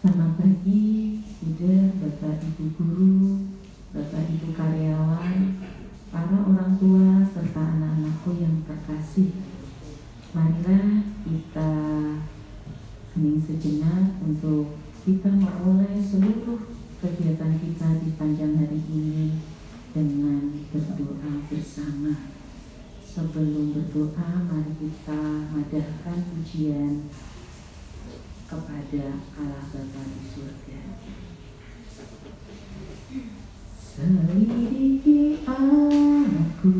Selamat pagi, Sudah, Bapak Ibu Guru, Bapak Ibu Karyawan, para orang tua, serta anak-anakku yang terkasih. Marilah kita hening sejenak untuk kita memulai seluruh kegiatan kita di panjang hari ini dengan berdoa bersama. Sebelum berdoa, mari kita madahkan pujian kepada Allah Bapa di surga. Selidiki aku,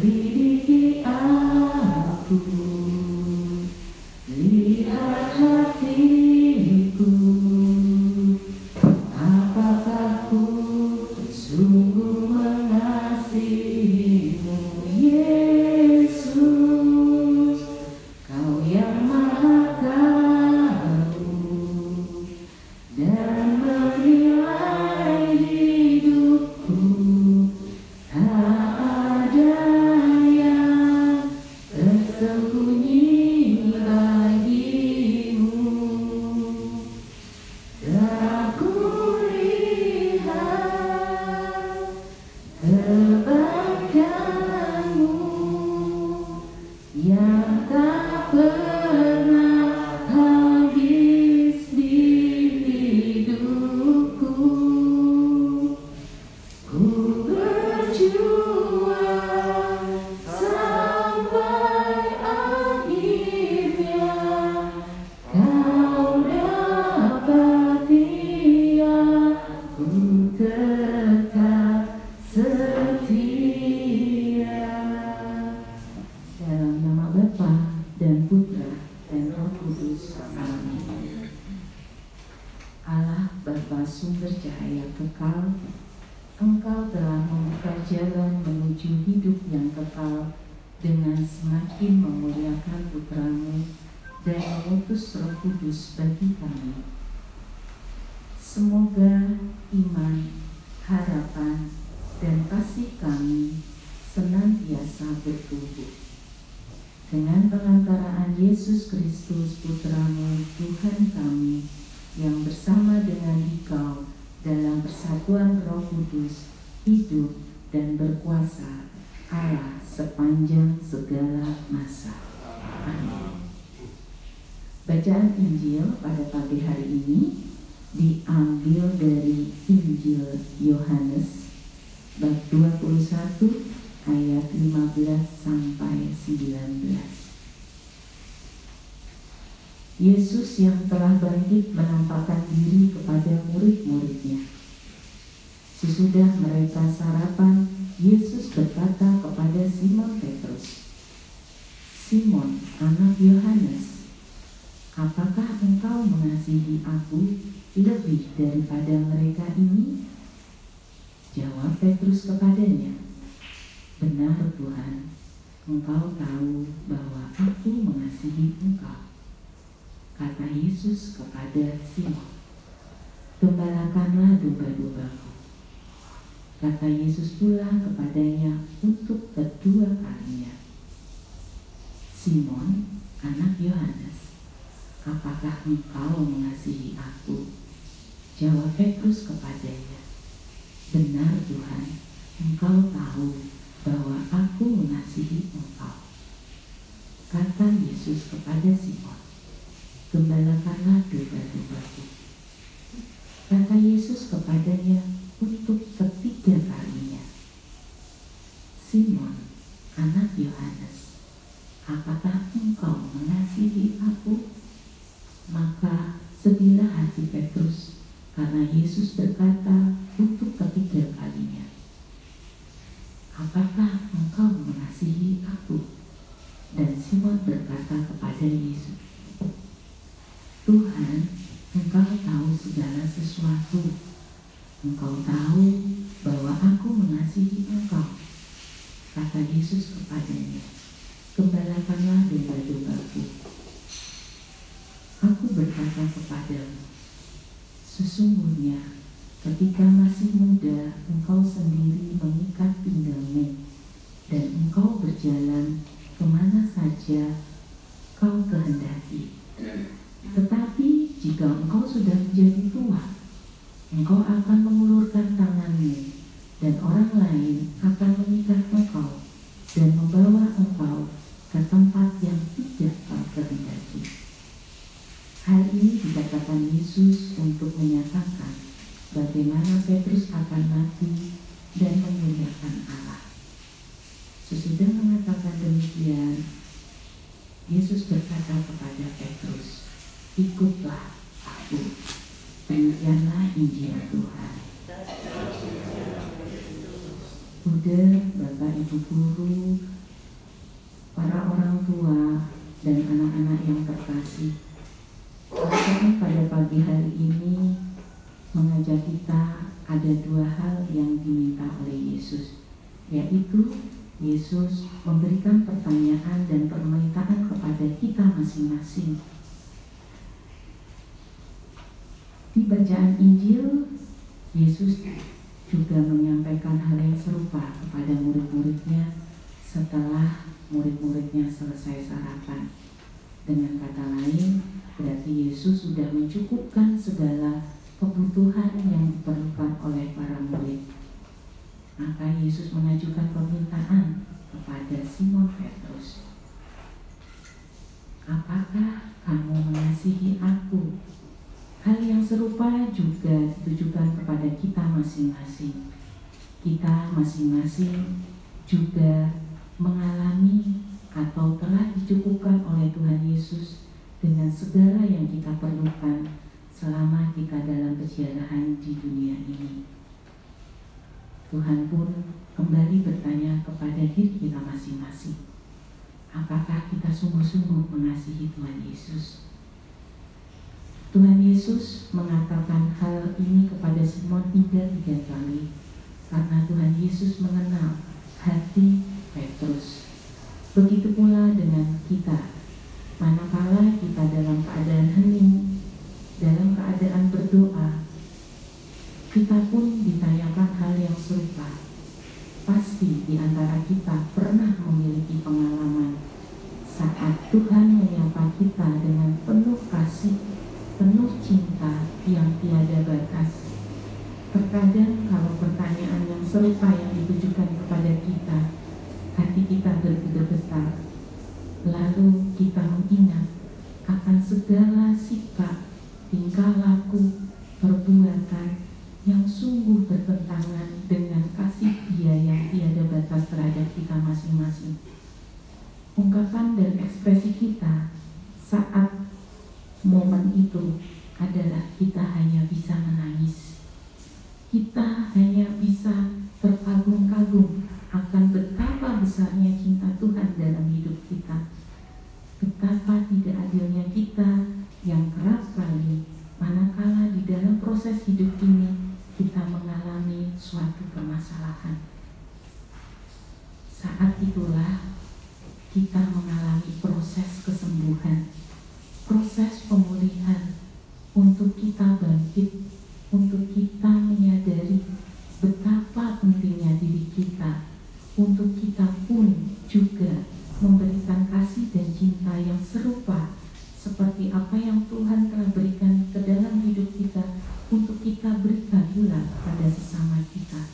selidiki aku dan Putra dan Roh Kudus. Amin. Allah Bapa sumber cahaya kekal, Engkau telah membuka jalan menuju hidup yang kekal dengan semakin memuliakan putramu dan mengutus roh kudus bagi kami. Semoga iman, harapan, dan kasih kami senantiasa bertumbuh. Dengan pengantaraan Yesus Kristus Putramu Tuhan kami yang bersama dengan Dikau dalam persatuan Roh Kudus hidup dan berkuasa Allah sepanjang segala masa. Amin. Bacaan Injil pada pagi hari ini diambil dari Injil Yohanes bab 21 ayat 15 sampai 19. Yesus yang telah bangkit menampakkan diri kepada murid-muridnya. Sesudah mereka sarapan, Yesus berkata kepada Simon Petrus, Simon, anak Yohanes, apakah engkau mengasihi aku lebih daripada mereka ini? Jawab Petrus kepadanya, Benar Tuhan, engkau tahu bahwa aku mengasihi engkau. Kata Yesus kepada Simon, Gembalakanlah domba-dombaku. Kata Yesus pula kepadanya untuk kedua kalinya, Simon, anak Yohanes, apakah engkau mengasihi aku? Jawab Petrus kepadanya, Benar Tuhan, engkau tahu bahwa aku mengasihi engkau. Kata Yesus kepada Simon, Gembalakanlah domba-dombaku. Kata Yesus kepadanya untuk ketiga kalinya, Simon, anak Yohanes, apakah engkau mengasihi aku? Maka sedihlah hati Petrus Yesus berkata untuk ketiga kalinya, Apakah engkau mengasihi aku? Dan Simon berkata kepada Yesus, Tuhan, Engkau tahu segala sesuatu. Engkau tahu bahwa aku mengasihi Engkau. Kata Yesus kepadanya, Gembalakanlah domba-dombaku. Aku berkata kepadamu, Sesungguhnya ketika masih muda engkau sendiri mengikat pinggangmu dan engkau berjalan ke mana saja kau kehendaki. Tetapi jika engkau sudah menjadi tua, engkau akan mengulurkan tanganmu dan orang lain akan mengikat engkau dan membawa engkau ke tempat yang tidak kau kehendaki. Hal ini dikatakan Yesus untuk menyatakan bagaimana Petrus akan mati dan memuliakan Allah. Sesudah mengatakan demikian, Yesus berkata kepada Petrus, ikutlah aku, demikianlah Injil Tuhan. Udah Bapak Ibu Guru, para orang tua, dan anak-anak yang terkasih, saya pada pagi hari ini mengajak kita ada dua hal yang diminta oleh Yesus, yaitu Yesus memberikan pertanyaan dan permintaan kepada kita masing-masing Di bacaan Injil, Yesus juga menyampaikan hal yang serupa kepada murid-muridnya setelah murid-muridnya selesai sarapan. Dengan kata lain, berarti Yesus sudah mencukupkan segala kebutuhan yang diperlukan oleh para. Maka Yesus mengajukan permintaan kepada Simon Petrus. Apakah kamu mengasihi aku? Hal yang serupa juga ditujukan kepada kita masing-masing. Kita masing-masing juga mengalami atau telah dicukupkan oleh Tuhan Yesus dengan segala yang kita perlukan selama kita dalam perjalanan di dunia ini. Tuhan pun kembali bertanya kepada diri kita masing-masing. Apakah kita sungguh-sungguh mengasihi Tuhan Yesus? Tuhan Yesus mengatakan hal ini kepada Simon tiga tiga kali karena Tuhan Yesus mengenal hati Petrus. Begitu pula dengan kita, manakala kita dalam keadaan hening, dalam keadaan berdoa, kita pun ditanyakan hal yang serupa. Pasti di antara kita pernah memiliki pengalaman saat Tuhan menyapa kita dengan penuh kasih penuh cinta yang tiada batas. Terkadang kalau pertanyaan yang serupa yang ditujukan kepada kita, hati kita bergetar Lalu kita mengingat akan segala sikap, tingkah laku, perbuatan yang sungguh bertentangan dengan kasih dia yang tiada batas terhadap kita masing-masing. Ungkapan dan ekspresi kita saat momen itu adalah kita hanya bisa menangis. Kita hanya bisa terkagum-kagum akan betapa besarnya cinta Tuhan dalam hidup kita. Betapa tidak adilnya kita yang kerap kali manakala di dalam proses hidup ini kita mengalami suatu permasalahan. Saat itulah kita mengalami proses kesembuhan proses pemulihan untuk kita bangkit, untuk kita menyadari betapa pentingnya diri kita, untuk kita pun juga memberikan kasih dan cinta yang serupa seperti apa yang Tuhan telah berikan ke dalam hidup kita untuk kita berikan pula pada sesama kita.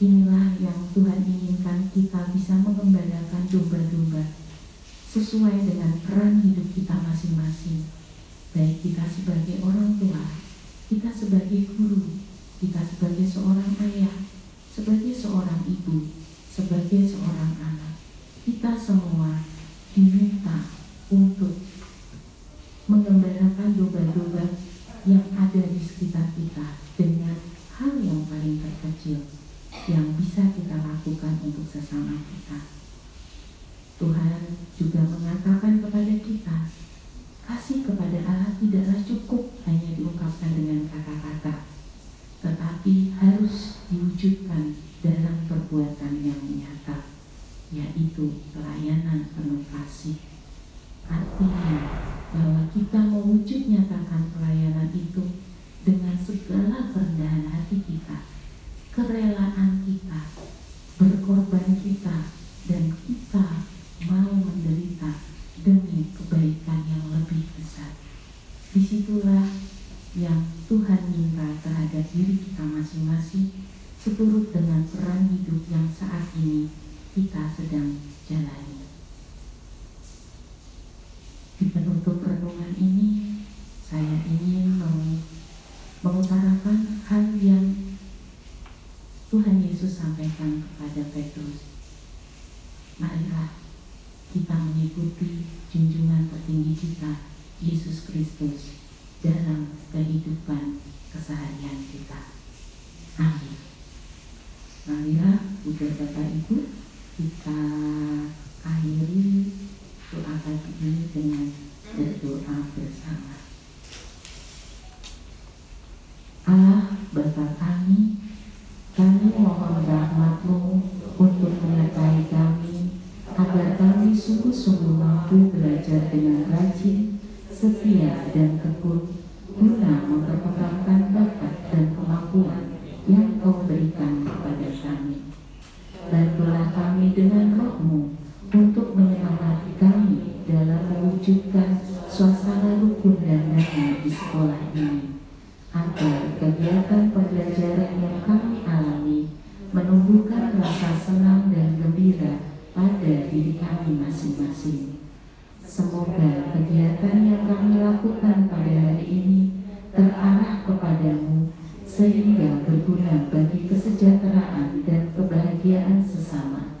Inilah yang Tuhan inginkan kita bisa domba-domba sesuai dengan peran hidup kita masing-masing. Baik kita sebagai orang tua, kita sebagai guru, kita sebagai seorang ayah, sebagai seorang ibu, sebagai seorang anak. Kita semua diminta untuk mengembalakan domba-domba yang ada di sekitar kita dengan hal yang paling terkecil yang bisa kita lakukan untuk sesama kita. Perbuatan yang nyata, yaitu pelayanan penuh kasih. Artinya bahwa kita mewujud nyatakan pelayanan itu dengan segala kerendahan hati kita, kerelaan kita, berkorban kita, dan kita mau menderita demi kebaikan yang lebih besar. Di situlah yang Tuhan minta terhadap diri kita masing-masing seturut dengan peran hidup yang saat ini kita sedang jalani. Di penutup renungan ini, saya ingin mengutarakan hal yang Tuhan Yesus sampaikan kepada Petrus. Marilah kita mengikuti junjungan tertinggi kita, Yesus Kristus, dalam kehidupan keseharian kita. Amin. Marilah, Ibu Bapak Ibu, kita akhiri doa pagi ini dengan berdoa bersama. Allah Bapa kami, kami mohon rahmatmu untuk menyertai kami, agar kami sungguh-sungguh mampu belajar dengan rajin, setia, dan tekun guna masing-masing. Semoga kegiatan yang kami lakukan pada hari ini terarah kepadamu sehingga berguna bagi kesejahteraan dan kebahagiaan sesama.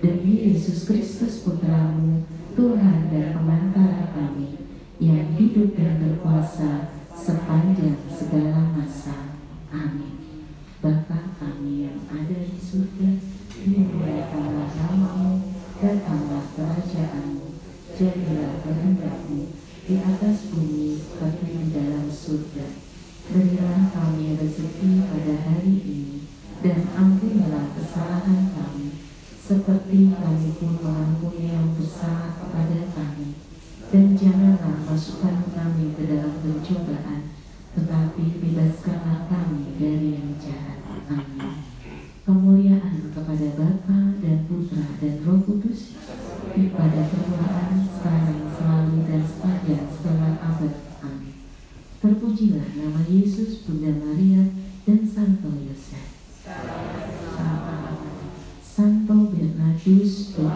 Demi Yesus Kristus Putramu, Tuhan dan pengantara kami, yang hidup dan berkuasa sepanjang segala masa. Amin. Bapa kami yang ada di surga, dimuliakanlah namamu, datanglah kerajaanmu, jadilah kehendakmu di atas bumi seperti di dalam surga. Berilah kami rezeki pada hari ini dan ampunilah kesalahan kami seperti kami pun mengampuni yang bersalah kepada kami. Dan janganlah masukkan kami ke dalam pencobaan, tetapi bebaskanlah kami dari yang jahat. Amin. Kemuliaan kepada Bapa dan Putra dan Roh Kudus, pada permulaan sekarang, selalu, dan sepanjang segala abad. Amin. Terpujilah nama Yesus, Bunda Maria, dan Santo Yosef. Santo Bernardus, doakanlah